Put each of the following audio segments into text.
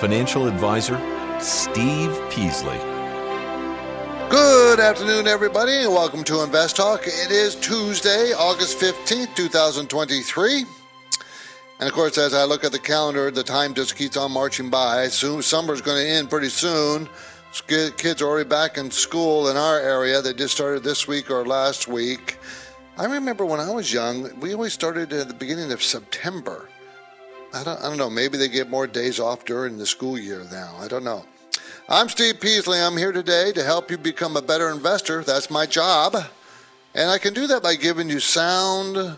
Financial Advisor, Steve Peasley. Good afternoon, everybody, and welcome to Invest Talk. It is Tuesday, August 15th, 2023. And of course, as I look at the calendar, the time just keeps on marching by. Soon, summer's going to end pretty soon. Kids are already back in school in our area. They just started this week or last week. I remember when I was young, we always started at the beginning of September. I don't, I don't know. Maybe they get more days off during the school year now. I don't know. I'm Steve Peasley. I'm here today to help you become a better investor. That's my job. And I can do that by giving you sound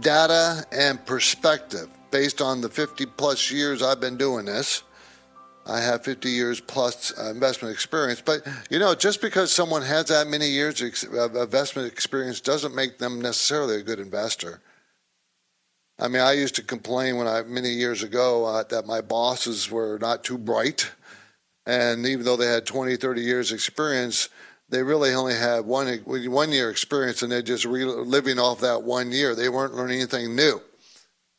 data and perspective based on the 50 plus years I've been doing this. I have 50 years plus uh, investment experience. But, you know, just because someone has that many years of investment experience doesn't make them necessarily a good investor. I mean, I used to complain when I, many years ago, uh, that my bosses were not too bright. And even though they had 20, 30 years experience, they really only had one, one year experience and they're just re- living off that one year. They weren't learning anything new.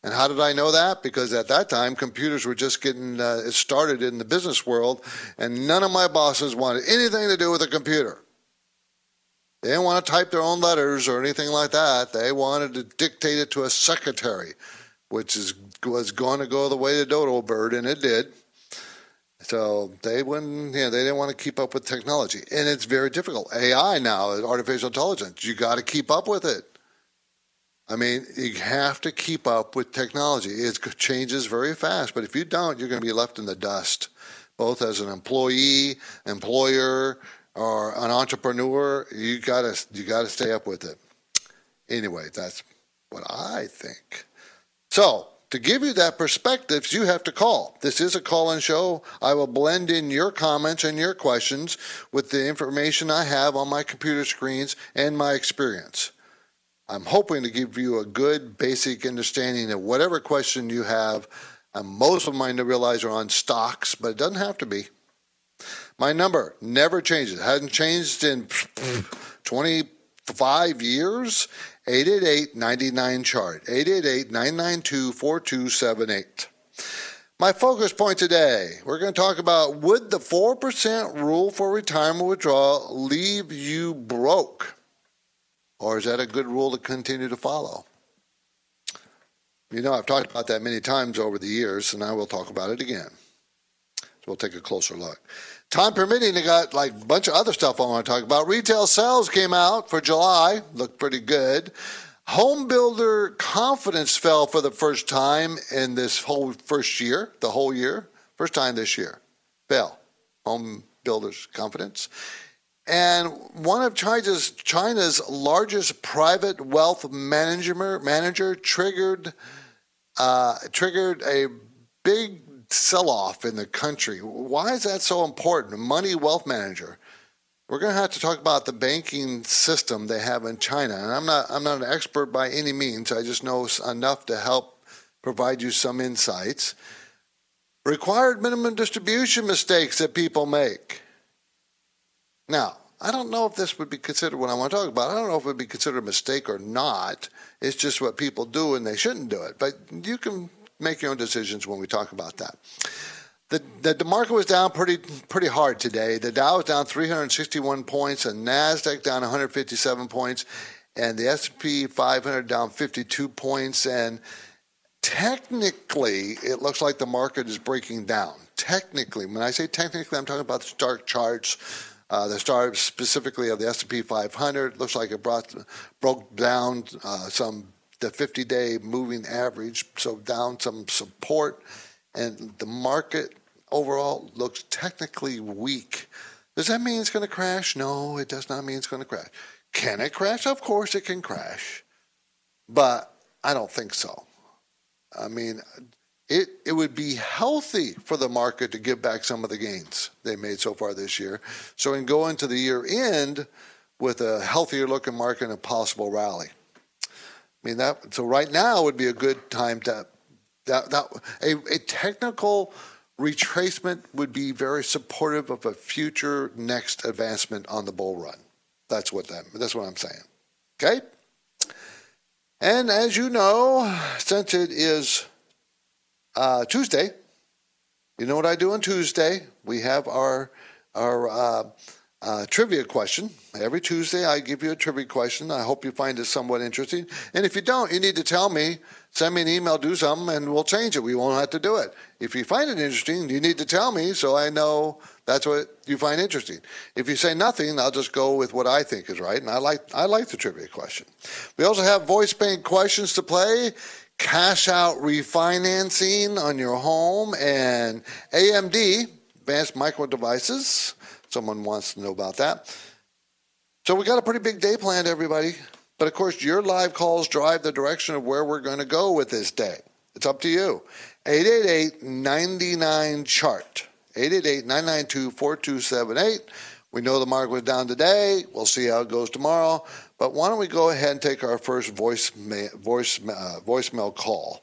And how did I know that? Because at that time, computers were just getting uh, started in the business world, and none of my bosses wanted anything to do with a computer. They didn't want to type their own letters or anything like that. They wanted to dictate it to a secretary, which is was going to go the way of dodo bird, and it did. So they wouldn't, you know, they didn't want to keep up with technology, and it's very difficult. AI now, is artificial intelligence, you got to keep up with it. I mean, you have to keep up with technology. It changes very fast, but if you don't, you're going to be left in the dust, both as an employee, employer, or an entrepreneur. You gotta you gotta stay up with it. Anyway, that's what I think. So to give you that perspective, you have to call. This is a call in show. I will blend in your comments and your questions with the information I have on my computer screens and my experience. I'm hoping to give you a good basic understanding of whatever question you have. And most of mine to realize are on stocks, but it doesn't have to be. My number never changes. It hasn't changed in 25 years. 888 chart. 888 992 4278. My focus point today, we're going to talk about would the 4% rule for retirement withdrawal leave you broke? Or is that a good rule to continue to follow? You know, I've talked about that many times over the years, and I will talk about it again. So we'll take a closer look. Time permitting, they got like a bunch of other stuff I want to talk about. Retail sales came out for July, looked pretty good. Home builder confidence fell for the first time in this whole first year, the whole year, first time this year, fell. Home builders confidence. And one of China's, China's largest private wealth manager, manager triggered uh, triggered a big sell-off in the country. Why is that so important? Money wealth manager. We're going to have to talk about the banking system they have in China. And I'm not I'm not an expert by any means. I just know enough to help provide you some insights. Required minimum distribution mistakes that people make. Now, I don't know if this would be considered what I want to talk about. I don't know if it would be considered a mistake or not. It's just what people do and they shouldn't do it. But you can make your own decisions when we talk about that. The, the, market was down pretty pretty hard today. The Dow was down 361 points, and Nasdaq down 157 points, and the S&P 500 down 52 points. And technically, it looks like the market is breaking down. Technically, when I say technically, I'm talking about the start charts uh, the start specifically of the S&P 500 looks like it brought broke down uh, some the 50-day moving average, so down some support, and the market overall looks technically weak. Does that mean it's going to crash? No, it does not mean it's going to crash. Can it crash? Of course, it can crash, but I don't think so. I mean, it, it would be healthy for the market to give back some of the gains they made so far this year. So can go into the year end with a healthier looking market and a possible rally. I mean that so right now would be a good time to that that a, a technical retracement would be very supportive of a future next advancement on the bull run. That's what that that's what I'm saying. Okay? And as you know, since it is uh, Tuesday, you know what I do on Tuesday? We have our our uh, uh, trivia question. Every Tuesday, I give you a trivia question. I hope you find it somewhat interesting. And if you don't, you need to tell me. Send me an email, do something, and we'll change it. We won't have to do it. If you find it interesting, you need to tell me so I know that's what you find interesting. If you say nothing, I'll just go with what I think is right. And I like I like the trivia question. We also have voice bank questions to play cash out refinancing on your home and AMD, Advanced Micro Devices. Someone wants to know about that. So we got a pretty big day planned, everybody. But of course, your live calls drive the direction of where we're going to go with this day. It's up to you. 888 99 chart. 888 992 4278. We know the market was down today. We'll see how it goes tomorrow. But why don't we go ahead and take our first voice voice uh, voicemail call?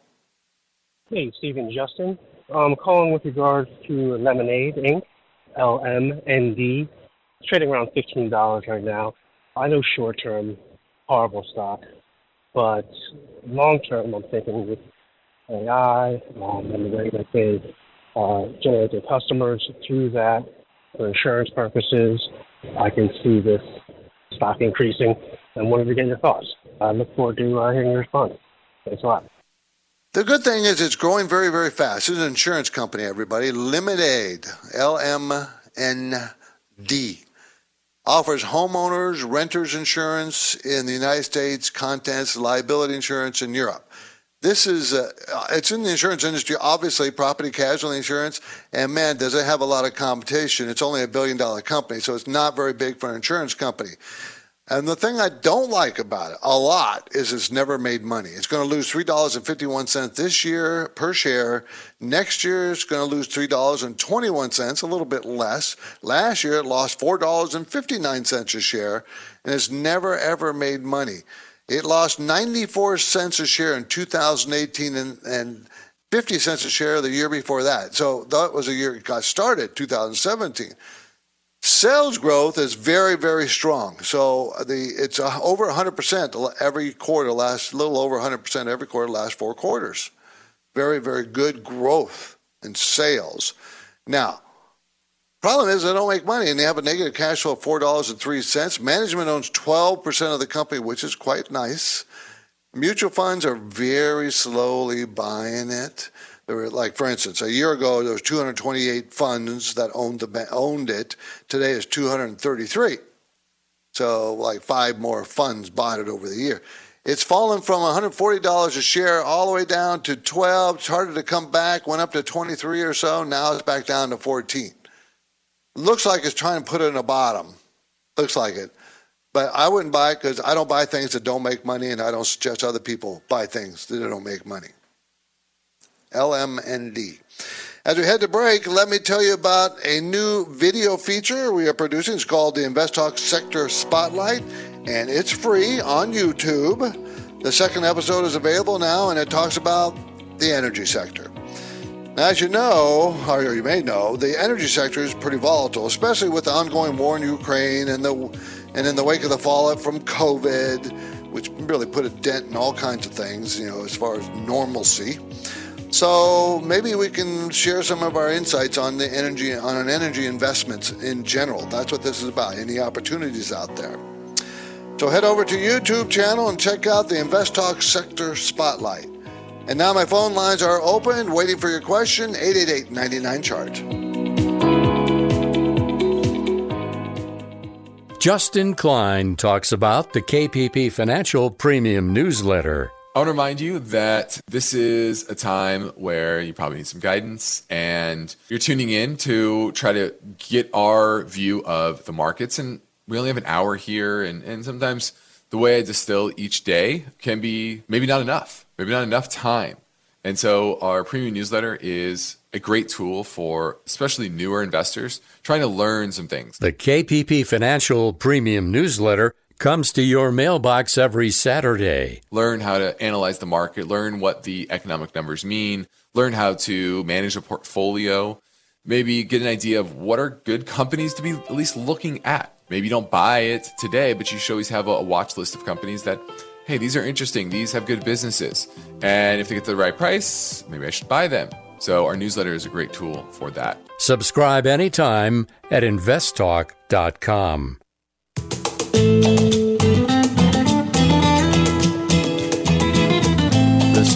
Hey, Stephen Justin. I'm calling with regards to Lemonade Inc. LMND. It's trading around $15 right now. I know short term, horrible stock, but long term, I'm thinking with AI um, and the way that they uh, generate their customers through that for insurance purposes, I can see this stock increasing and wanted to get your thoughts. I look forward to uh, hearing your response. Thanks a lot. The good thing is it's growing very, very fast. It's an insurance company, everybody. Lemonade, L-M-N-D, offers homeowners, renters insurance in the United States, contents, liability insurance in Europe. This is, uh, it's in the insurance industry, obviously, property casualty insurance. And man, does it have a lot of competition. It's only a billion dollar company, so it's not very big for an insurance company. And the thing I don't like about it a lot is it's never made money. It's going to lose $3.51 this year per share. Next year, it's going to lose $3.21, a little bit less. Last year, it lost $4.59 a share, and it's never, ever made money. It lost 94 cents a share in 2018 and, and 50 cents a share the year before that. So that was a year it got started, 2017. Sales growth is very, very strong. So uh, the it's over 100% every quarter, last little over 100% every quarter, last four quarters. Very, very good growth in sales. Now, problem is they don't make money and they have a negative cash flow of $4.03. Management owns 12% of the company, which is quite nice. Mutual funds are very slowly buying it. Like, for instance, a year ago there was 228 funds that owned the owned it. Today is 233. So like five more funds bought it over the year. It's fallen from $140 a share all the way down to 12. It's harder to come back. Went up to 23 or so. Now it's back down to 14. Looks like it's trying to put it in a bottom. Looks like it. But I wouldn't buy it because I don't buy things that don't make money, and I don't suggest other people buy things that don't make money. LMND. As we head to break, let me tell you about a new video feature we are producing. It's called the Invest Talk Sector Spotlight, and it's free on YouTube. The second episode is available now, and it talks about the energy sector. Now, as you know, or you may know, the energy sector is pretty volatile, especially with the ongoing war in Ukraine and the and in the wake of the fallout from COVID, which really put a dent in all kinds of things, you know, as far as normalcy. So maybe we can share some of our insights on the energy on an energy investments in general. That's what this is about. Any opportunities out there. So head over to YouTube channel and check out the Invest Talk Sector Spotlight. And now my phone lines are open, waiting for your question. 888-99 chart. Justin Klein talks about the KPP Financial Premium Newsletter. I want to remind you that this is a time where you probably need some guidance and you're tuning in to try to get our view of the markets. And we only have an hour here, and, and sometimes the way I distill each day can be maybe not enough, maybe not enough time. And so our premium newsletter is a great tool for especially newer investors trying to learn some things. The KPP Financial Premium Newsletter comes to your mailbox every Saturday. Learn how to analyze the market, learn what the economic numbers mean, learn how to manage a portfolio, maybe get an idea of what are good companies to be at least looking at. Maybe you don't buy it today, but you should always have a watch list of companies that hey, these are interesting, these have good businesses. And if they get the right price, maybe I should buy them. So our newsletter is a great tool for that. Subscribe anytime at investtalk.com.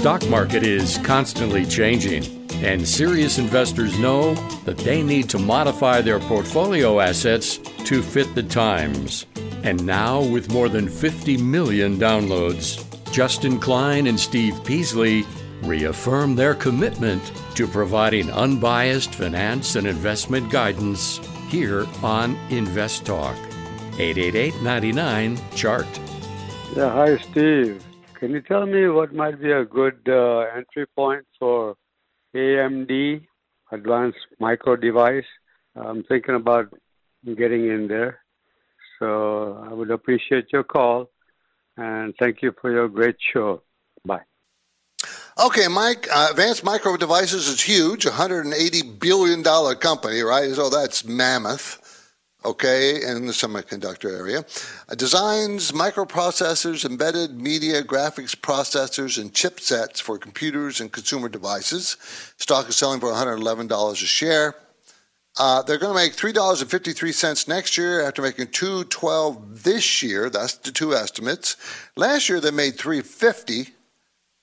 stock market is constantly changing, and serious investors know that they need to modify their portfolio assets to fit the times. And now, with more than 50 million downloads, Justin Klein and Steve Peasley reaffirm their commitment to providing unbiased finance and investment guidance here on Invest Talk. 888 99 Chart. Yeah, hi, Steve. Can you tell me what might be a good uh, entry point for AMD, Advanced Micro Device? I'm thinking about getting in there. So I would appreciate your call and thank you for your great show. Bye. Okay, Mike, uh, Advanced Micro Devices is huge, $180 billion company, right? So that's mammoth, okay, in the semiconductor area. Uh, designs microprocessors, embedded media, graphics processors, and chipsets for computers and consumer devices. Stock is selling for $111 a share. Uh, they're going to make three dollars and fifty three cents next year after making two twelve this year. That's the two estimates. Last year they made three fifty.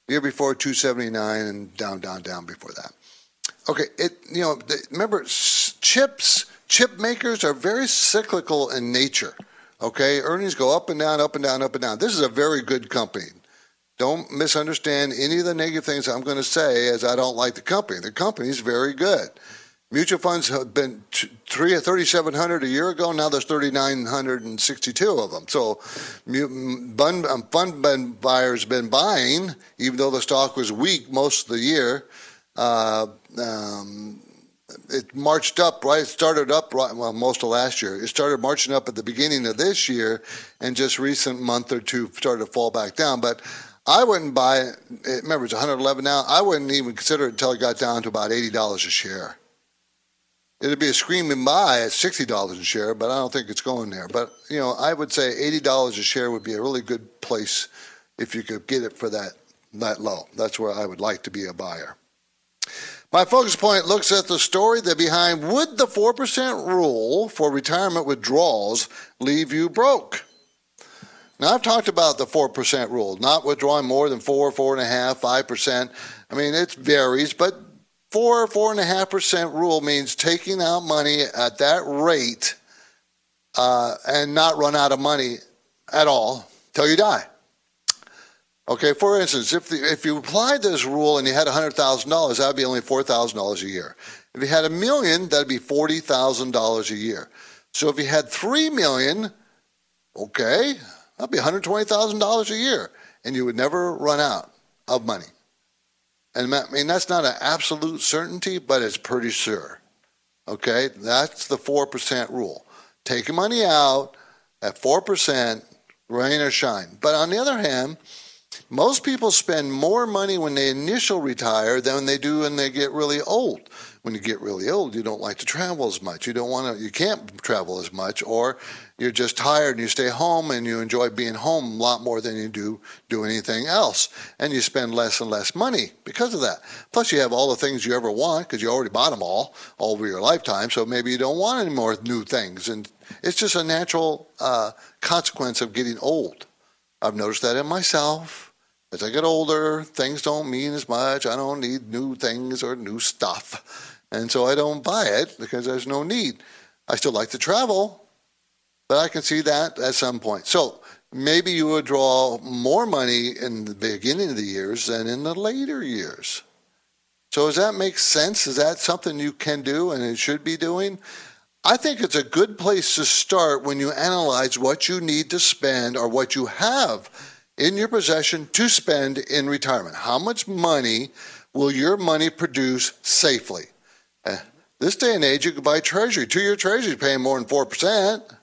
The year before two seventy nine, and down, down, down before that. Okay, it you know remember chips chip makers are very cyclical in nature. Okay, earnings go up and down, up and down, up and down. This is a very good company. Don't misunderstand any of the negative things I'm going to say as I don't like the company. The company is very good. Mutual funds have been 3,700 a year ago. Now there's 3,962 of them. So um, fund buyers been buying, even though the stock was weak most of the year. Uh, um, it marched up, right? It started up, right, well, most of last year. It started marching up at the beginning of this year, and just recent month or two started to fall back down. But I wouldn't buy it. Remember, it's 111 now. I wouldn't even consider it until it got down to about $80 a share. It'd be a screaming buy at sixty dollars a share, but I don't think it's going there. But you know, I would say eighty dollars a share would be a really good place if you could get it for that that low. That's where I would like to be a buyer. My focus point looks at the story that behind would the 4% rule for retirement withdrawals leave you broke? Now, I've talked about the 4% rule, not withdrawing more than 4, 4.5, 5%. I mean, it varies, but four, four and a half percent rule means taking out money at that rate uh, and not run out of money at all till you die. Okay, for instance, if the, if you applied this rule and you had hundred thousand dollars, that'd be only four thousand dollars a year. If you had a million, that'd be forty thousand dollars a year. So if you had three million, okay, that'd be one hundred twenty thousand dollars a year, and you would never run out of money. And I mean, that's not an absolute certainty, but it's pretty sure. Okay, that's the 4% rule. Take money out at 4%, rain or shine. But on the other hand, most people spend more money when they initial retire than they do when they get really old. When you get really old, you don't like to travel as much. You don't want to. You can't travel as much, or you're just tired and you stay home and you enjoy being home a lot more than you do do anything else and you spend less and less money because of that plus you have all the things you ever want because you already bought them all over your lifetime so maybe you don't want any more new things and it's just a natural uh, consequence of getting old i've noticed that in myself as i get older things don't mean as much i don't need new things or new stuff and so i don't buy it because there's no need i still like to travel but I can see that at some point. So maybe you would draw more money in the beginning of the years than in the later years. So does that make sense? Is that something you can do and it should be doing? I think it's a good place to start when you analyze what you need to spend or what you have in your possession to spend in retirement. How much money will your money produce safely? Uh, this day and age, you can buy treasury. Two year treasury paying more than 4%.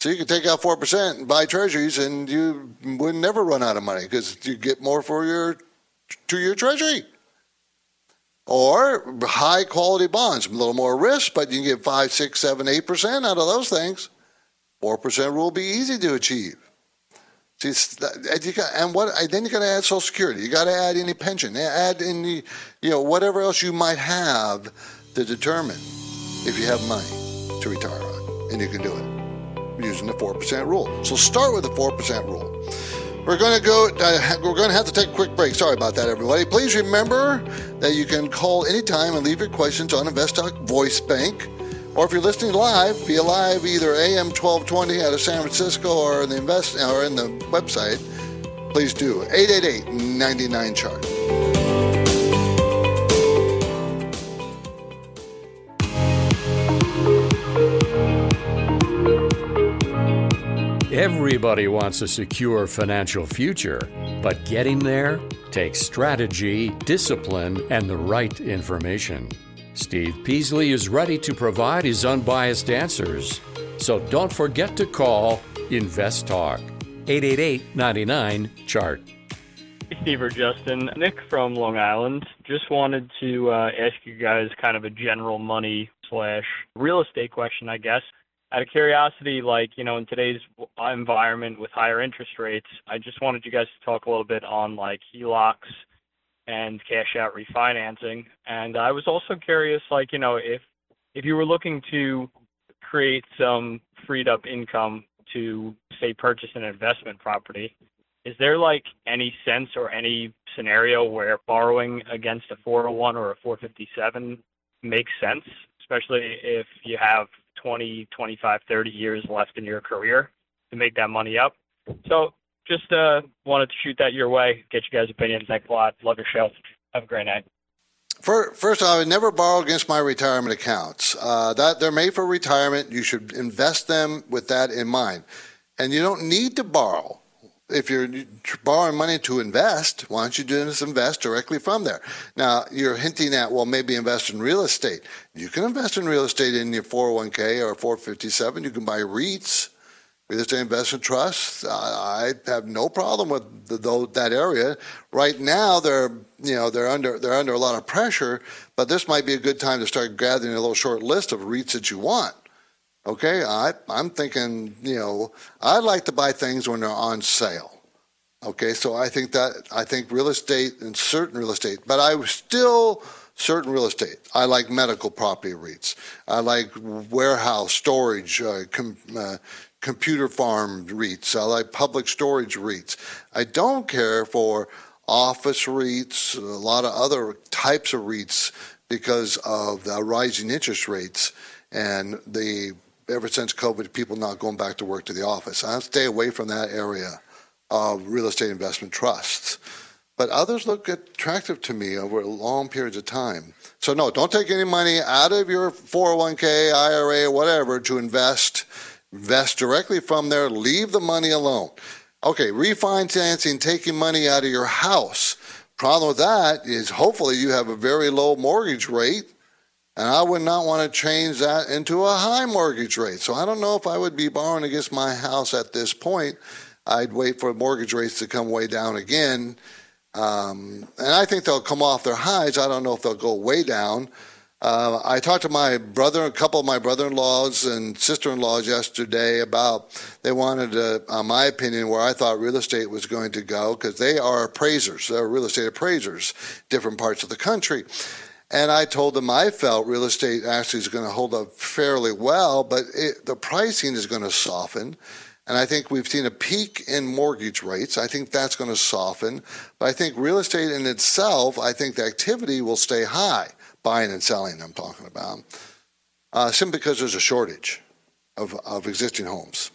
So you can take out 4% and buy treasuries, and you would never run out of money because you get more for your two year treasury. Or high quality bonds, a little more risk, but you can get 5, 6, 7, 8% out of those things. 4% rule will be easy to achieve. And, what? Then you got to add Social Security. You got to add any pension. Add any, you know, whatever else you might have to determine if you have money to retire on, and you can do it using the four percent rule. So start with the four percent rule. We're going to go. Uh, we're going to have to take a quick break. Sorry about that, everybody. Please remember that you can call anytime and leave your questions on InvestTalk Voice Bank. Or if you're listening live, be live either AM 1220 out of San Francisco or in the invest or in the website, please do 888 99 chart. Everybody wants a secure financial future, but getting there takes strategy, discipline, and the right information. Steve Peasley is ready to provide his unbiased answers. So don't forget to call Invest Talk 888 99 Chart. Hey, Steve or Justin. Nick from Long Island. Just wanted to uh, ask you guys kind of a general money slash real estate question, I guess. Out of curiosity, like, you know, in today's environment with higher interest rates, I just wanted you guys to talk a little bit on like HELOCs and cash out refinancing. And I was also curious, like, you know, if if you were looking to create some freed up income to say purchase an investment property, is there like any sense or any scenario where borrowing against a 401 or a 457 makes sense, especially if you have 20, 25, 30 years left in your career to make that money up? So just uh, wanted to shoot that your way, get you guys' opinions. Thanks a lot. Love your show. Have a great night. First, I would never borrow against my retirement accounts. Uh, that they're made for retirement. You should invest them with that in mind, and you don't need to borrow if you're borrowing money to invest, why don't you just invest directly from there? Now, you're hinting at, well, maybe invest in real estate. You can invest in real estate in your 401k or 457. You can buy REITs real estate investment trusts. I have no problem with the, that area. Right now, they're you know they're under they're under a lot of pressure, but this might be a good time to start gathering a little short list of REITs that you want. Okay, I I'm thinking you know I'd like to buy things when they're on sale. Okay, so I think that I think real estate and certain real estate, but I still certain real estate. I like medical property REITs. I like warehouse storage, uh, com, uh, computer farm REITs. I like public storage REITs. I don't care for office REITs, a lot of other types of REITs because of the rising interest rates and the ever since COVID, people not going back to work to the office. I stay away from that area of real estate investment trusts. But others look attractive to me over long periods of time. So no, don't take any money out of your 401k, IRA, whatever to invest Invest directly from there, leave the money alone. Okay, refinancing, taking money out of your house. Problem with that is hopefully you have a very low mortgage rate, and I would not want to change that into a high mortgage rate. So I don't know if I would be borrowing against my house at this point. I'd wait for mortgage rates to come way down again. Um, and I think they'll come off their highs. I don't know if they'll go way down. Uh, I talked to my brother, a couple of my brother-in-laws and sister-in-laws yesterday about they wanted, uh, my opinion, where I thought real estate was going to go because they are appraisers, they're real estate appraisers, different parts of the country. And I told them I felt real estate actually is going to hold up fairly well, but it, the pricing is going to soften. And I think we've seen a peak in mortgage rates. I think that's going to soften. But I think real estate in itself, I think the activity will stay high buying and selling I'm talking about, uh, simply because there's a shortage of, of existing homes.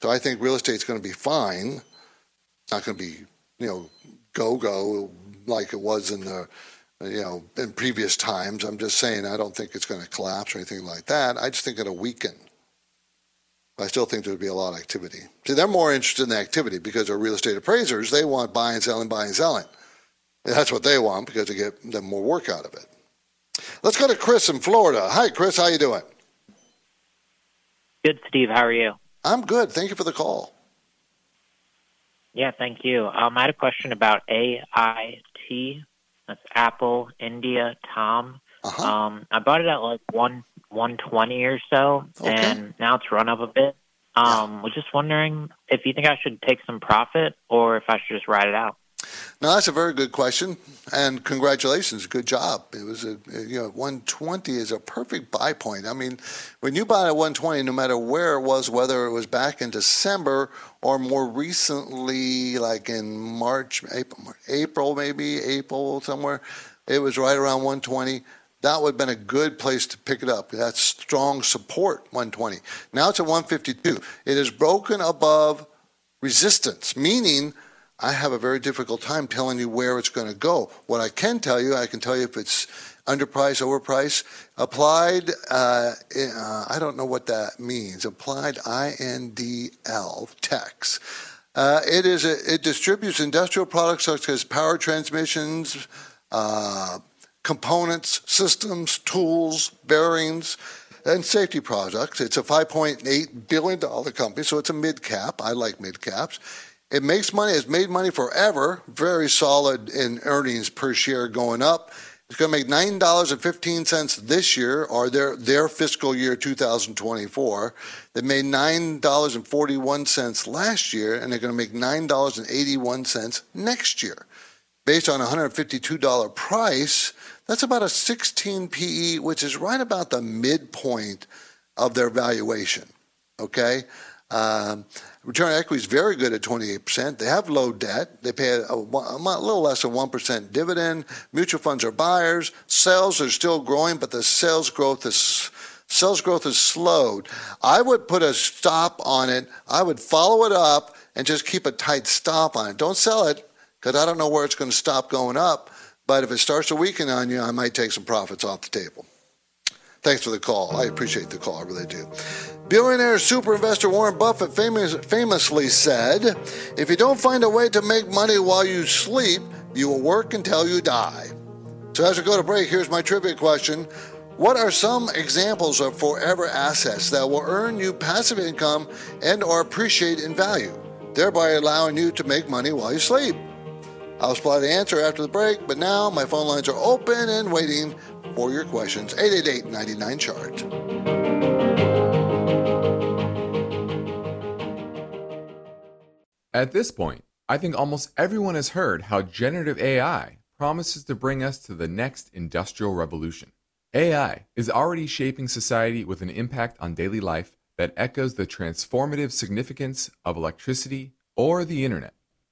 So I think real estate's going to be fine. It's not going to be, you know, go go like it was in the, you know, in previous times. I'm just saying I don't think it's going to collapse or anything like that. I just think it'll weaken. I still think there would be a lot of activity. See, they're more interested in the activity because they're real estate appraisers. They want buying, selling, buying, selling. That's what they want because they get them more work out of it. Let's go to Chris in Florida. Hi, Chris. How you doing? Good, Steve. How are you? I'm good. Thank you for the call. Yeah, thank you. Um, I had a question about AIT. That's Apple India Tom. Uh-huh. Um, I bought it at like one one twenty or so, Okay. and now it's run up a bit. Um, was just wondering if you think I should take some profit or if I should just ride it out. No, that's a very good question, and congratulations, good job. It was a you know 120 is a perfect buy point. I mean, when you buy at 120, no matter where it was, whether it was back in December or more recently, like in March, April, April maybe April somewhere, it was right around 120. That would have been a good place to pick it up. That's strong support, 120. Now it's at 152. It is broken above resistance, meaning I have a very difficult time telling you where it's going to go. What I can tell you, I can tell you if it's underpriced, overpriced. Applied, uh, uh, I don't know what that means. Applied INDL Tex. Uh, it is a, it distributes industrial products such as power transmissions, uh, components, systems, tools, bearings, and safety products. It's a $5.8 billion company, so it's a mid cap. I like mid caps. It makes money, it's made money forever, very solid in earnings per share going up. It's going to make $9.15 this year, or their, their fiscal year 2024. They made $9.41 last year, and they're going to make $9.81 next year. Based on a $152 price, that's about a 16 PE, which is right about the midpoint of their valuation. Okay? Um, return on equity is very good at 28%. They have low debt. They pay a, a, a little less than 1% dividend. Mutual funds are buyers. Sales are still growing, but the sales growth is sales growth is slowed. I would put a stop on it. I would follow it up and just keep a tight stop on it. Don't sell it because I don't know where it's going to stop going up. But if it starts to weaken on you, I might take some profits off the table. Thanks for the call. I appreciate the call. I really do. Billionaire super investor Warren Buffett famous, famously said, If you don't find a way to make money while you sleep, you will work until you die. So as we go to break, here's my trivia question. What are some examples of forever assets that will earn you passive income and or appreciate in value, thereby allowing you to make money while you sleep? I'll supply the answer after the break, but now my phone lines are open and waiting for your questions. 888 99 chart. At this point, I think almost everyone has heard how generative AI promises to bring us to the next industrial revolution. AI is already shaping society with an impact on daily life that echoes the transformative significance of electricity or the internet.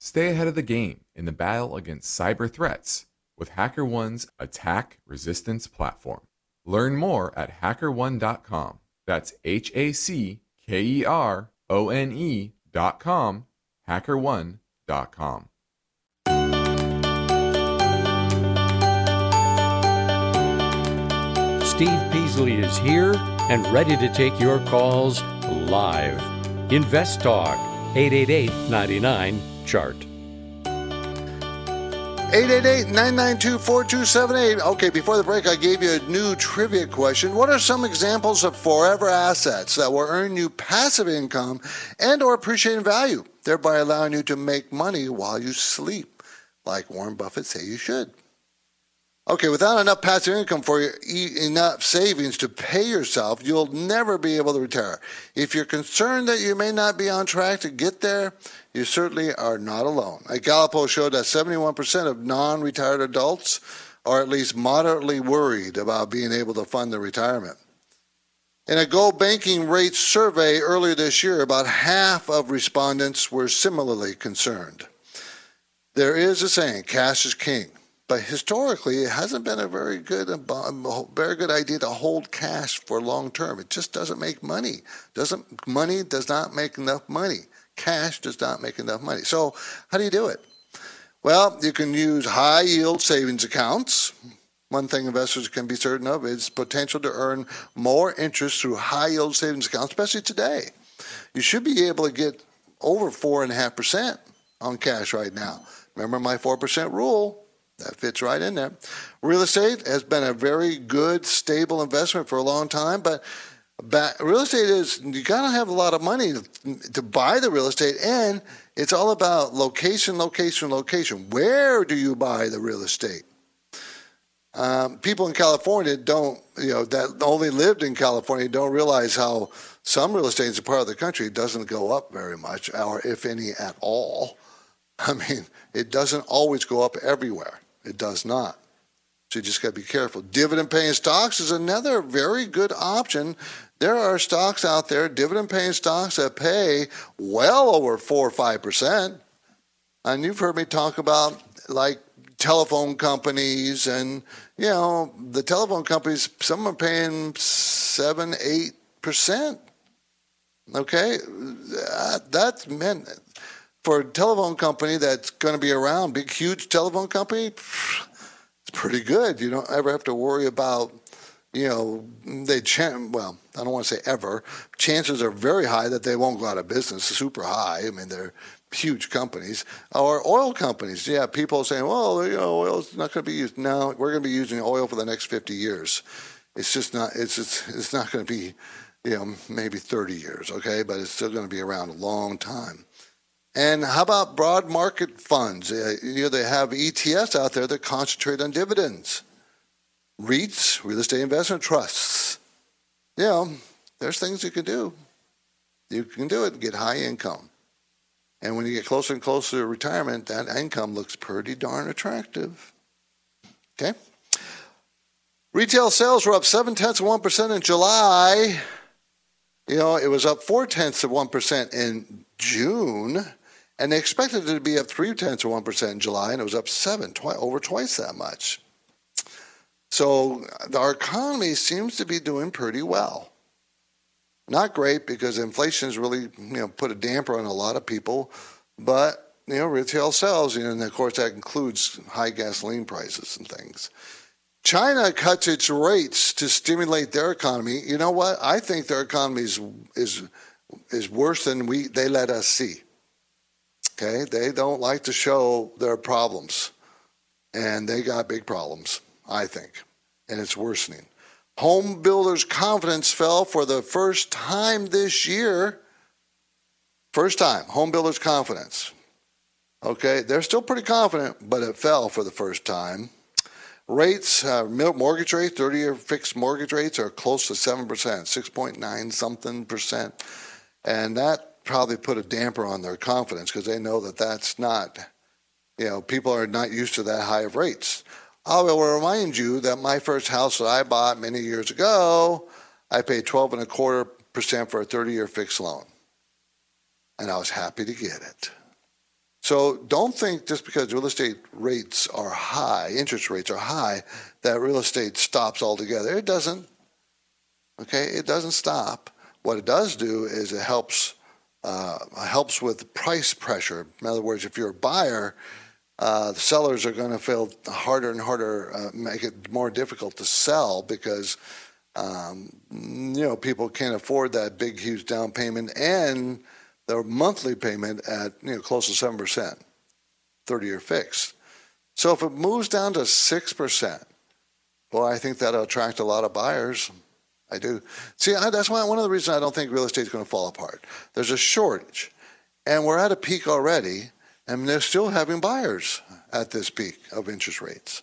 stay ahead of the game in the battle against cyber threats with HackerOne's attack resistance platform. Learn more at hackerone.com. That's H A C K E R O N E.com, hackerone.com. Steve Peasley is here and ready to take your calls live. Invest Talk, 888 99 Chart. 888-992-4278. Okay, before the break, I gave you a new trivia question. What are some examples of forever assets that will earn you passive income and or appreciating value, thereby allowing you to make money while you sleep, like Warren Buffett say you should? Okay, without enough passive income for you, enough savings to pay yourself, you'll never be able to retire. If you're concerned that you may not be on track to get there, you certainly are not alone. A Gallup poll showed that 71% of non retired adults are at least moderately worried about being able to fund their retirement. In a Go Banking Rates survey earlier this year, about half of respondents were similarly concerned. There is a saying, cash is king. But historically, it hasn't been a very good, very good idea to hold cash for long term. It just doesn't make money. Doesn't money does not make enough money. Cash does not make enough money. So, how do you do it? Well, you can use high yield savings accounts. One thing investors can be certain of is potential to earn more interest through high yield savings accounts, especially today. You should be able to get over 4.5% on cash right now. Remember my 4% rule? That fits right in there. Real estate has been a very good, stable investment for a long time, but real estate is you got to have a lot of money to, to buy the real estate, and it's all about location, location, location. Where do you buy the real estate? Um, people in California don't, you know, that only lived in California don't realize how some real estate in a part of the country it doesn't go up very much, or if any at all. I mean, it doesn't always go up everywhere. It does not. So you just got to be careful. Dividend paying stocks is another very good option. There are stocks out there, dividend paying stocks that pay well over four or five percent. And you've heard me talk about like telephone companies and you know the telephone companies some are paying seven eight percent okay that, that's meant for a telephone company that's going to be around, big, huge telephone company, it's pretty good. You don't ever have to worry about, you know, they ch- well, I don't want to say ever. Chances are very high that they won't go out of business, super high. I mean, they're huge companies or oil companies. Yeah, people saying, well, you know, oil's not going to be used. No, we're going to be using oil for the next 50 years. It's just not. It's just, it's not going to be, you know, maybe 30 years. Okay, but it's still going to be around a long time. And how about broad market funds? Uh, you know, they have ETFs out there that concentrate on dividends. REITs, real estate investment trusts. You know, there's things you can do. You can do it and get high income. And when you get closer and closer to retirement, that income looks pretty darn attractive. Okay? Retail sales were up seven tenths of 1% in July. You know, it was up four tenths of 1% in June and they expected it to be up three tenths of one percent in July, and it was up seven, twi- over twice that much. So our economy seems to be doing pretty well. Not great because inflation has really you know put a damper on a lot of people, but you know retail sales, you know, and of course that includes high gasoline prices and things. China cuts its rates to stimulate their economy. You know what? I think their economy is is, is worse than we they let us see. Okay, they don't like to show their problems, and they got big problems, I think, and it's worsening. Home builders' confidence fell for the first time this year. First time, home builders' confidence. Okay, they're still pretty confident, but it fell for the first time. Rates, uh, mortgage rates, 30 year fixed mortgage rates are close to 7%, 6.9 something percent. And that probably put a damper on their confidence because they know that that's not, you know, people are not used to that high of rates. I will remind you that my first house that I bought many years ago, I paid 12 and a quarter percent for a 30 year fixed loan. And I was happy to get it. So don't think just because real estate rates are high, interest rates are high, that real estate stops altogether. It doesn't. Okay, it doesn't stop. What it does do is it helps uh, helps with price pressure. In other words, if you're a buyer, uh, the sellers are going to feel harder and harder, uh, make it more difficult to sell because um, you know people can't afford that big, huge down payment and their monthly payment at you know close to seven percent, thirty-year fix. So if it moves down to six percent, well, I think that'll attract a lot of buyers. I do. See, I, that's why one of the reasons I don't think real estate is going to fall apart. There's a shortage, and we're at a peak already, and they're still having buyers at this peak of interest rates.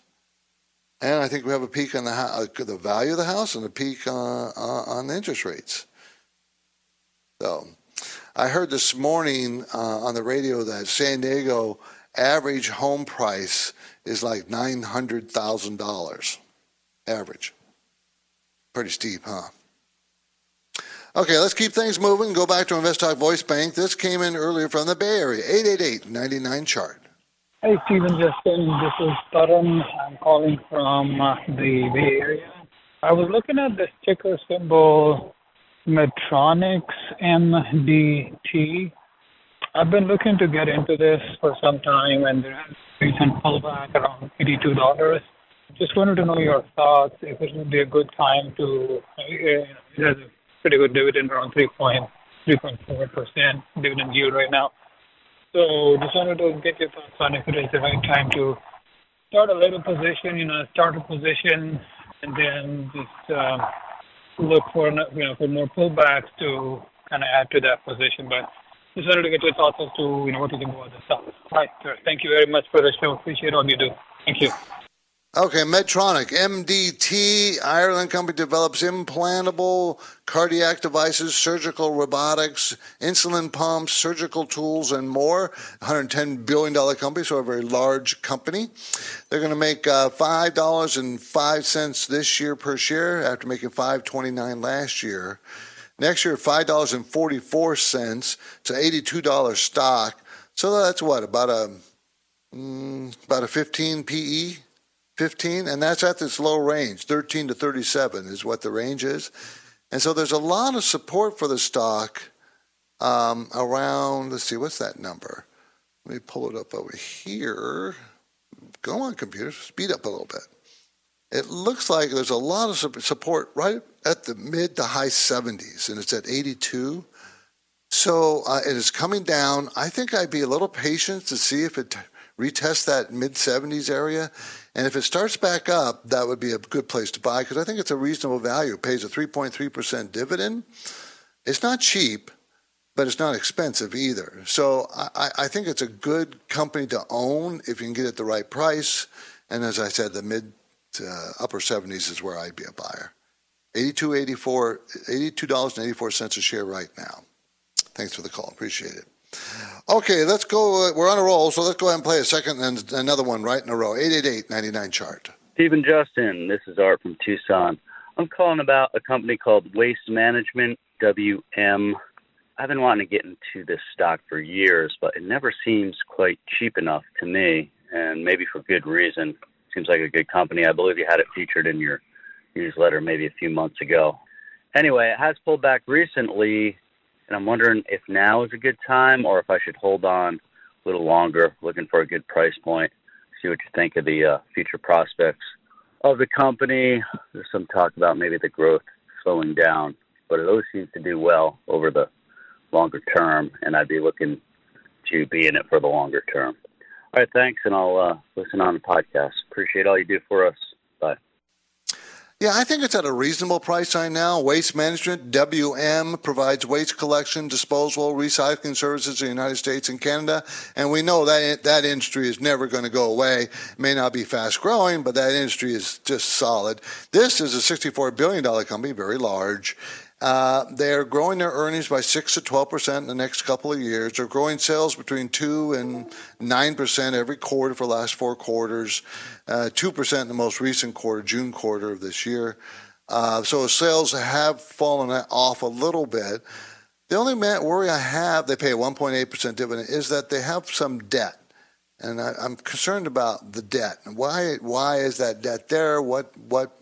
And I think we have a peak on the uh, the value of the house and a peak uh, uh, on the interest rates. So, I heard this morning uh, on the radio that San Diego average home price is like nine hundred thousand dollars, average. Pretty steep, huh? Okay, let's keep things moving. Go back to InvestTalk Voice Bank. This came in earlier from the Bay Area, 888-99 chart. Hey, Stephen Justin. This is Taran. I'm calling from uh, the Bay Area. I was looking at this ticker symbol, Medtronics MDT. I've been looking to get into this for some time, and there has recent pullback around $82. Just wanted to know your thoughts, if it would be a good time to, it has a pretty good dividend, around 3.4% dividend yield right now. So just wanted to get your thoughts on if it is the right time to start a little position, you know, start a position, and then just uh, look for you know for more pullbacks to kind of add to that position. But just wanted to get your thoughts as to you know what you think about the stock. All right, sir. Thank you very much for the show. Appreciate all you do. Thank you. Okay, Medtronic, MDT, Ireland company develops implantable cardiac devices, surgical robotics, insulin pumps, surgical tools, and more. $110 billion company, so a very large company. They're going to make uh, $5.05 this year per share after making $5.29 last year. Next year, $5.44 to $82 stock. So that's what, about a, mm, about a 15 PE? 15, and that's at this low range. 13 to 37 is what the range is. And so there's a lot of support for the stock um, around, let's see, what's that number? Let me pull it up over here. Go on, computer, speed up a little bit. It looks like there's a lot of support right at the mid to high 70s, and it's at 82. So uh, it is coming down. I think I'd be a little patient to see if it retests that mid 70s area. And if it starts back up, that would be a good place to buy because I think it's a reasonable value. It pays a 3.3% dividend. It's not cheap, but it's not expensive either. So I, I, think it's a good company to own if you can get it at the right price. And as I said, the mid to uh, upper 70s is where I'd be a buyer. 82 84 $82.84 a share right now. Thanks for the call. Appreciate it. Okay, let's go. Uh, we're on a roll, so let's go ahead and play a second and another one right in a row. 888-99 chart. Stephen Justin, this is Art from Tucson. I'm calling about a company called Waste Management, WM. I've been wanting to get into this stock for years, but it never seems quite cheap enough to me, and maybe for good reason. Seems like a good company. I believe you had it featured in your newsletter maybe a few months ago. Anyway, it has pulled back recently and I'm wondering if now is a good time or if I should hold on a little longer, looking for a good price point. See what you think of the uh, future prospects of the company. There's some talk about maybe the growth slowing down, but it always seems to do well over the longer term, and I'd be looking to be in it for the longer term. All right, thanks, and I'll uh, listen on the podcast. Appreciate all you do for us. Yeah, I think it's at a reasonable price right now. Waste Management, WM, provides waste collection, disposal, recycling services in the United States and Canada. And we know that that industry is never going to go away. It may not be fast growing, but that industry is just solid. This is a $64 billion company, very large. Uh, they're growing their earnings by 6 to 12 percent in the next couple of years. They're growing sales between 2 and 9 percent every quarter for the last four quarters, uh, 2 percent in the most recent quarter, June quarter of this year. Uh, so sales have fallen off a little bit. The only worry I have, they pay a 1.8 percent dividend, is that they have some debt. And I, am concerned about the debt. Why? Why is that debt there? What? What?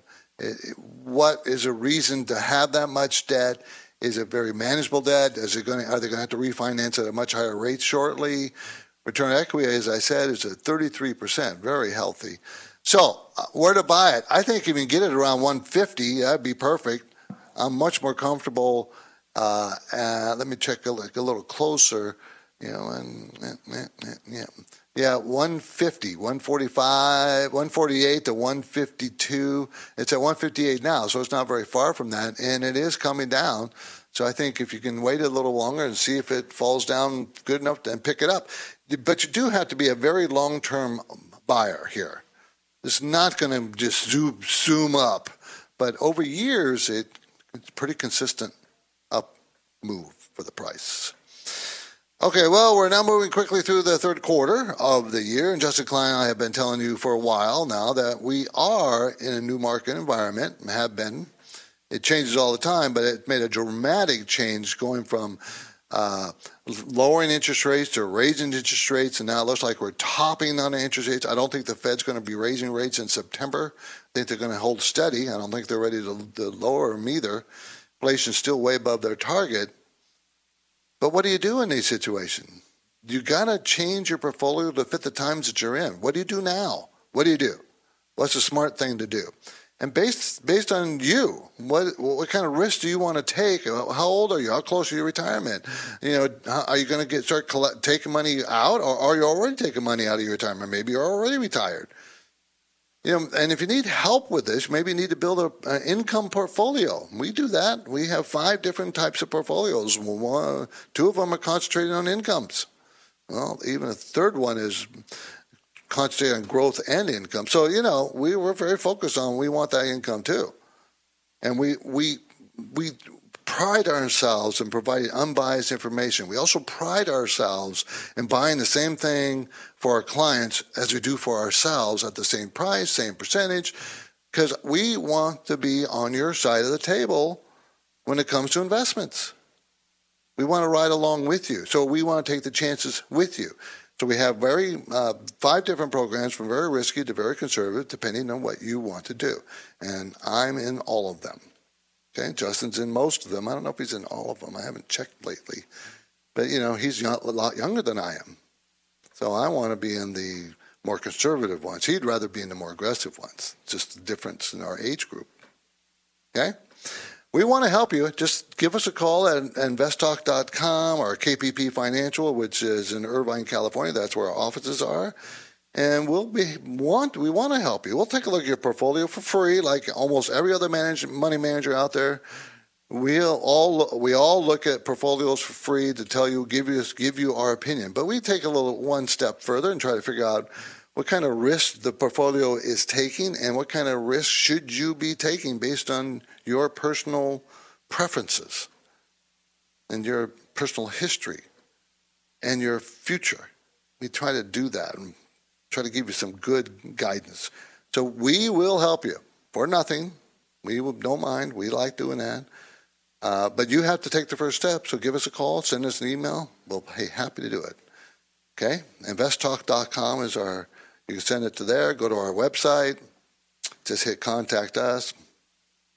What is a reason to have that much debt? Is it very manageable debt? Is it going to, are they going to have to refinance at a much higher rate shortly? Return equity, as I said, is at 33%, very healthy. So, uh, where to buy it? I think if you can get it around 150, that'd be perfect. I'm much more comfortable. Uh, uh, let me check a, a little closer. You know, and yeah, yeah, 150, 145, 148 to 152. It's at 158 now, so it's not very far from that, and it is coming down. So I think if you can wait a little longer and see if it falls down good enough and pick it up, but you do have to be a very long-term buyer here. It's not going to just zoom, zoom up, but over years, it, it's pretty consistent up move for the price. Okay, well, we're now moving quickly through the third quarter of the year, and Justin Klein I have been telling you for a while now that we are in a new market environment, have been. It changes all the time, but it made a dramatic change going from uh, lowering interest rates to raising interest rates, and now it looks like we're topping on interest rates. I don't think the Fed's going to be raising rates in September. I think they're going to hold steady. I don't think they're ready to, to lower them either. Inflation's still way above their target. But what do you do in these situations? You got to change your portfolio to fit the times that you're in. What do you do now? What do you do? What's a smart thing to do? And based based on you, what what kind of risk do you want to take? How old are you? How close are you to retirement? You know, are you going to get start collect, taking money out, or are you already taking money out of your retirement? Maybe you're already retired. You know, and if you need help with this, maybe you need to build an income portfolio. We do that. We have five different types of portfolios. One, two of them are concentrated on incomes. Well, even a third one is concentrated on growth and income. So you know, we were very focused on we want that income too, and we we we pride ourselves in providing unbiased information. We also pride ourselves in buying the same thing for our clients as we do for ourselves at the same price, same percentage, because we want to be on your side of the table when it comes to investments. We want to ride along with you. So we want to take the chances with you. So we have very uh, five different programs from very risky to very conservative, depending on what you want to do. And I'm in all of them. Okay, Justin's in most of them. I don't know if he's in all of them. I haven't checked lately, but you know he's a lot younger than I am, so I want to be in the more conservative ones. He'd rather be in the more aggressive ones. Just the difference in our age group. Okay, we want to help you. Just give us a call at investtalk.com or KPP Financial, which is in Irvine, California. That's where our offices are and we'll be want we want to help you. We'll take a look at your portfolio for free, like almost every other manage, money manager out there. We'll all we all look at portfolios for free to tell you, give you give you our opinion. But we take a little one step further and try to figure out what kind of risk the portfolio is taking and what kind of risk should you be taking based on your personal preferences and your personal history and your future. We try to do that try to give you some good guidance. So we will help you for nothing. We don't mind. We like doing that. Uh, but you have to take the first step. So give us a call, send us an email. We'll be happy to do it. Okay? InvestTalk.com is our, you can send it to there. Go to our website. Just hit contact us.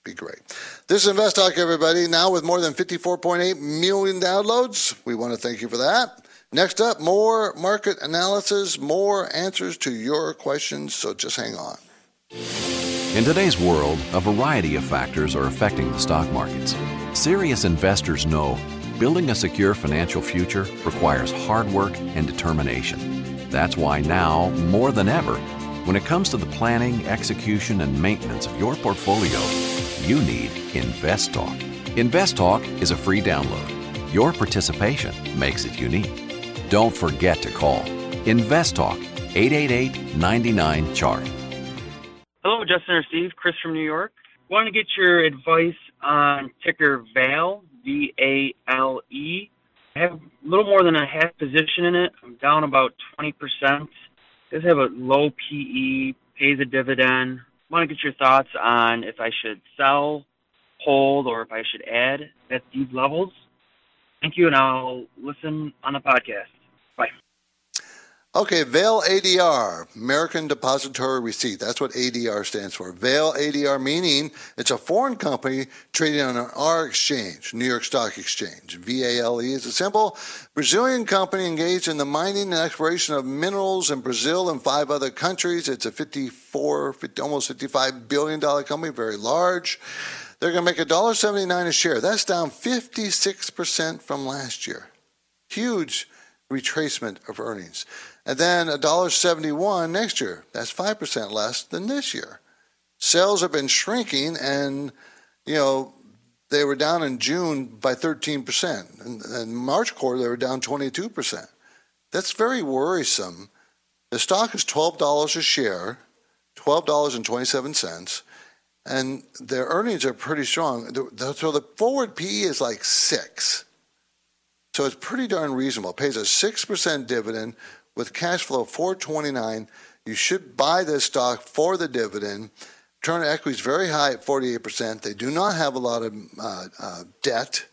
Be great. This is InvestTalk, everybody. Now with more than 54.8 million downloads. We want to thank you for that. Next up, more market analysis, more answers to your questions, so just hang on. In today's world, a variety of factors are affecting the stock markets. Serious investors know building a secure financial future requires hard work and determination. That's why now, more than ever, when it comes to the planning, execution, and maintenance of your portfolio, you need InvestTalk. InvestTalk is a free download. Your participation makes it unique don't forget to call Invest Talk 888 99 Chart. Hello, Justin or Steve. Chris from New York. Want to get your advice on ticker VALE, V A L E. I have a little more than a half position in it. I'm down about 20%. Does have a low PE, pays a dividend. Want to get your thoughts on if I should sell, hold, or if I should add at these levels. Thank you, and I'll listen on the podcast. Okay, VALE ADR, American Depository Receipt. That's what ADR stands for. VALE ADR meaning it's a foreign company trading on our exchange, New York Stock Exchange. VALE is a simple Brazilian company engaged in the mining and exploration of minerals in Brazil and five other countries. It's a 54, 50, almost 55 billion dollar company, very large. They're going to make $1.79 a share. That's down 56% from last year. Huge retracement of earnings. And then $1.71 next year. That's 5% less than this year. Sales have been shrinking and, you know, they were down in June by 13%. And in March quarter, they were down 22%. That's very worrisome. The stock is $12 a share. $12.27. And their earnings are pretty strong. So the forward PE is like six. So it's pretty darn reasonable. It pays a 6% dividend with cash flow 429. You should buy this stock for the dividend. Return on equity is very high at 48%. They do not have a lot of uh, uh, debt.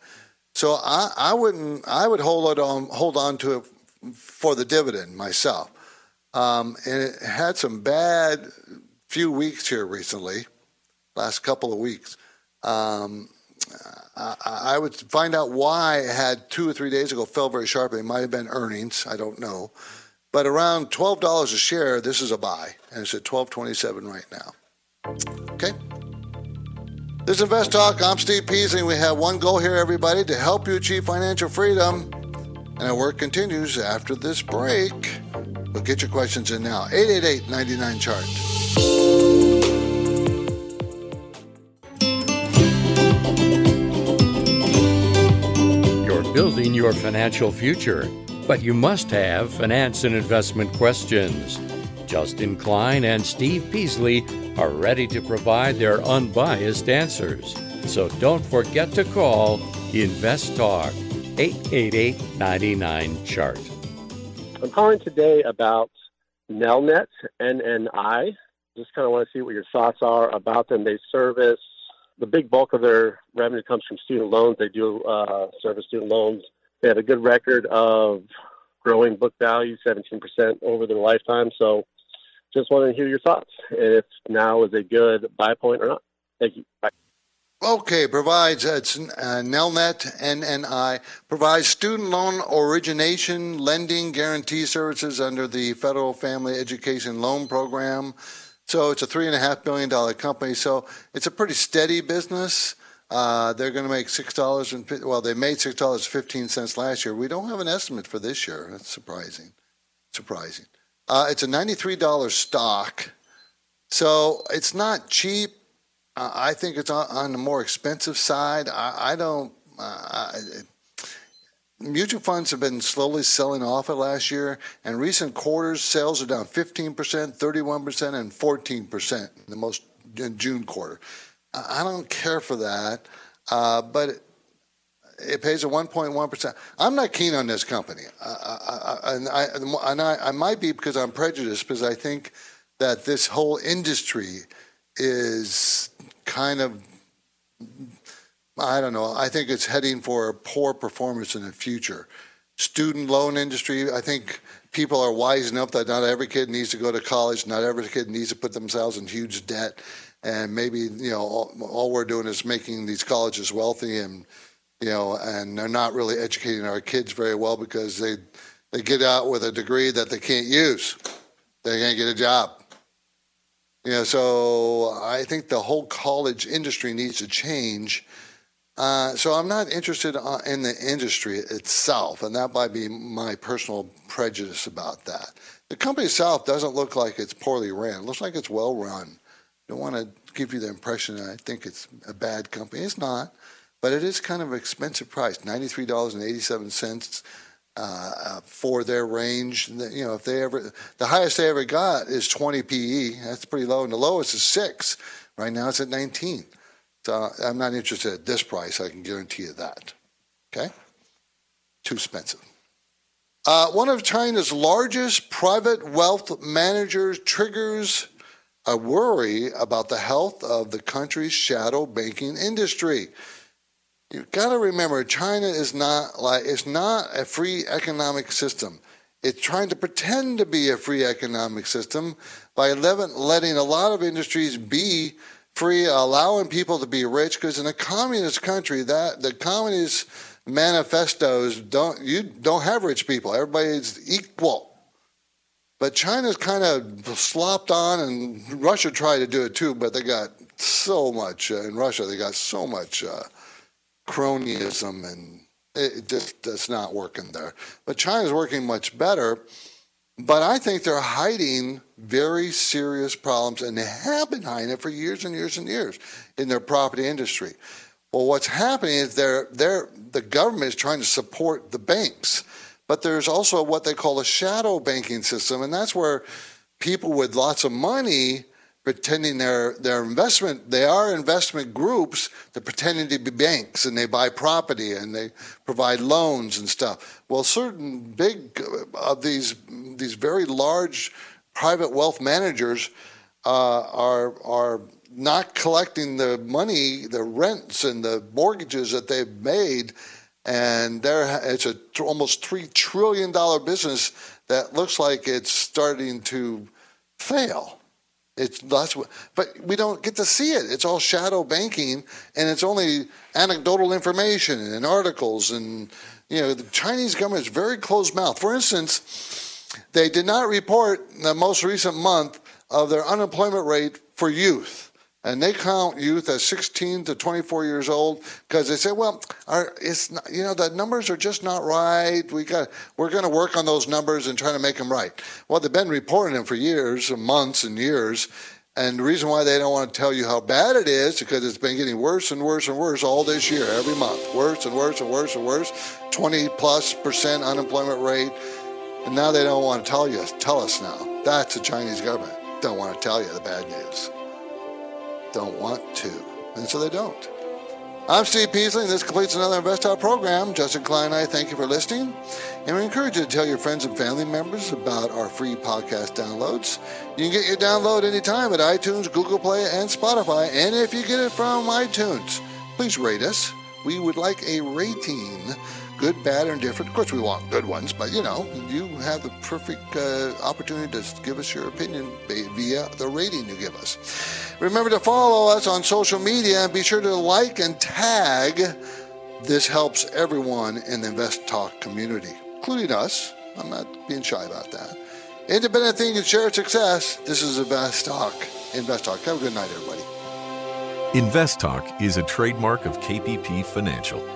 So I, I wouldn't I would hold it on hold on to it for the dividend myself. Um, and it had some bad few weeks here recently, last couple of weeks. Um, I, I, would find out why it had two or three days ago fell very sharply. It might have been earnings. I don't know. But around twelve dollars a share, this is a buy, and it's at twelve twenty seven right now. Okay. This is Invest Talk. I'm Steve Peasley. We have one goal here, everybody, to help you achieve financial freedom. And our work continues after this break. But get your questions in now. 888 99 chart. You're building your financial future, but you must have finance and investment questions. Justin Klein and Steve Peasley are ready to provide their unbiased answers. So don't forget to call Invest Talk 888 99 Chart. I'm calling today about Nelnet, NNI. Just kind of want to see what your thoughts are about them. They service the big bulk of their revenue comes from student loans. They do uh, service student loans. They have a good record of growing book value, 17% over their lifetime. So just wanted to hear your thoughts and if now is a good buy point or not. Thank you. Bye. Okay, provides it's uh, Nelnet NNI provides student loan origination, lending, guarantee services under the Federal Family Education Loan Program. So it's a three and a half billion dollar company. So it's a pretty steady business. Uh, they're going to make six dollars and well, they made six dollars fifteen cents last year. We don't have an estimate for this year. That's surprising. Surprising. Uh, it's a $93 stock. So it's not cheap. Uh, I think it's on, on, the more expensive side. I, I don't. I, mutual funds have been slowly selling off it last year, and recent quarters sales are down 15%, 31%, and 14% in the most in June quarter. I don't care for that, uh, but it pays a 1.1%. I'm not keen on this company. I, I, and, I, and I might be because I'm prejudiced because I think that this whole industry is kind of, I don't know, I think it's heading for a poor performance in the future. Student loan industry, I think people are wise enough that not every kid needs to go to college, not every kid needs to put themselves in huge debt. And maybe, you know, all, all we're doing is making these colleges wealthy and you know, and they're not really educating our kids very well because they they get out with a degree that they can't use. They can't get a job. You know, so I think the whole college industry needs to change. Uh, so I'm not interested uh, in the industry itself, and that might be my personal prejudice about that. The company itself doesn't look like it's poorly ran. It looks like it's well run. Don't want to give you the impression that I think it's a bad company. It's not but it is kind of an expensive price $93.87 uh, uh, for their range. You know, if they ever, the highest they ever got is 20 PE. That's pretty low. And the lowest is six. Right now it's at 19. So I'm not interested at this price. I can guarantee you that. Okay? Too expensive. Uh, one of China's largest private wealth managers triggers a worry about the health of the country's shadow banking industry. You've got to remember, China is not like it's not a free economic system. It's trying to pretend to be a free economic system by letting a lot of industries be free, allowing people to be rich. Because in a communist country, that the communist manifestos don't you don't have rich people. Everybody's equal. But China's kind of slopped on, and Russia tried to do it too, but they got so much uh, in Russia. They got so much. Uh, cronyism and it just does not working there. But China's working much better. But I think they're hiding very serious problems, and they have been hiding it for years and years and years in their property industry. Well, what's happening is they're, they're, the government is trying to support the banks, but there's also what they call a shadow banking system, and that's where people with lots of money pretending they're, they're investment, they are investment groups that pretending to be banks and they buy property and they provide loans and stuff. Well, certain big uh, of these, these very large private wealth managers uh, are, are not collecting the money, the rents and the mortgages that they've made. And there, it's a almost $3 trillion business that looks like it's starting to fail. It's that's what, but we don't get to see it. It's all shadow banking, and it's only anecdotal information and articles. And you know, the Chinese government is very closed mouth. For instance, they did not report the most recent month of their unemployment rate for youth and they count youth as 16 to 24 years old because they say, well, our, it's not, you know the numbers are just not right. We got we're going to work on those numbers and try to make them right. Well, they've been reporting them for years, and months, and years. And the reason why they don't want to tell you how bad it is because it's been getting worse and worse and worse all this year, every month, worse and worse and worse and worse. 20 plus percent unemployment rate, and now they don't want to tell you. Tell us now. That's the Chinese government. Don't want to tell you the bad news don't want to. And so they don't. I'm Steve Peasley, and this completes another Invest Talk program. Justin Klein and I thank you for listening. And we encourage you to tell your friends and family members about our free podcast downloads. You can get your download anytime at iTunes, Google Play, and Spotify. And if you get it from iTunes, please rate us. We would like a rating good, bad, or indifferent. Of course, we want good ones, but you know, you have the perfect uh, opportunity to give us your opinion via the rating you give us. Remember to follow us on social media and be sure to like and tag. This helps everyone in the Invest Talk community, including us. I'm not being shy about that. Independent thinking, share success. This is Invest Talk. Invest Talk. Have a good night, everybody. Invest Talk is a trademark of KPP Financial.